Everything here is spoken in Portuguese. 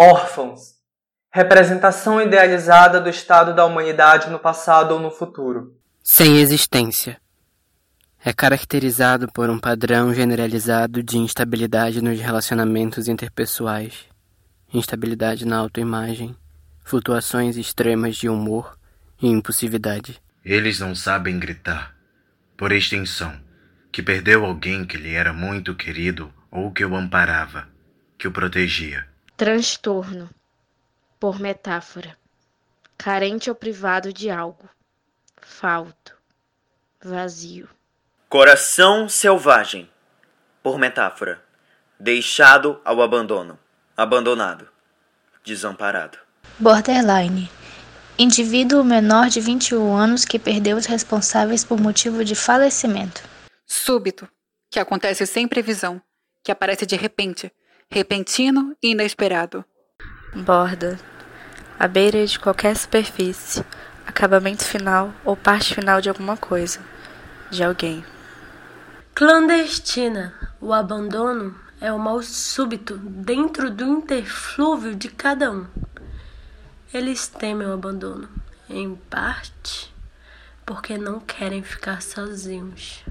Órfãos. Representação idealizada do estado da humanidade no passado ou no futuro. Sem existência. É caracterizado por um padrão generalizado de instabilidade nos relacionamentos interpessoais, instabilidade na autoimagem, flutuações extremas de humor e impulsividade. Eles não sabem gritar, por extensão, que perdeu alguém que lhe era muito querido ou que o amparava, que o protegia. Transtorno, por metáfora. Carente ou privado de algo. Falto. Vazio. Coração selvagem, por metáfora. Deixado ao abandono. Abandonado. Desamparado. Borderline. Indivíduo menor de 21 anos que perdeu os responsáveis por motivo de falecimento. Súbito, que acontece sem previsão, que aparece de repente, repentino e inesperado. Borda, à beira de qualquer superfície, acabamento final ou parte final de alguma coisa, de alguém. Clandestina, o abandono é o mal súbito dentro do interflúvio de cada um. Eles temem o abandono, em parte porque não querem ficar sozinhos.